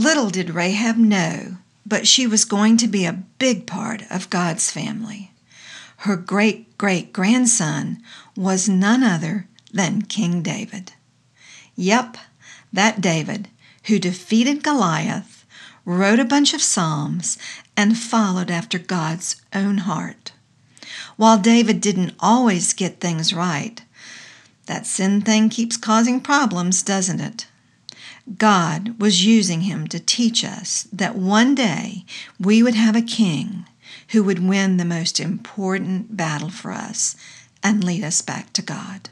Little did Rahab know, but she was going to be a big part of God's family. Her great great grandson was none other than King David. Yep, that David who defeated Goliath, wrote a bunch of Psalms, and followed after God's own heart. While David didn't always get things right, that sin thing keeps causing problems, doesn't it? God was using him to teach us that one day we would have a king who would win the most important battle for us and lead us back to God.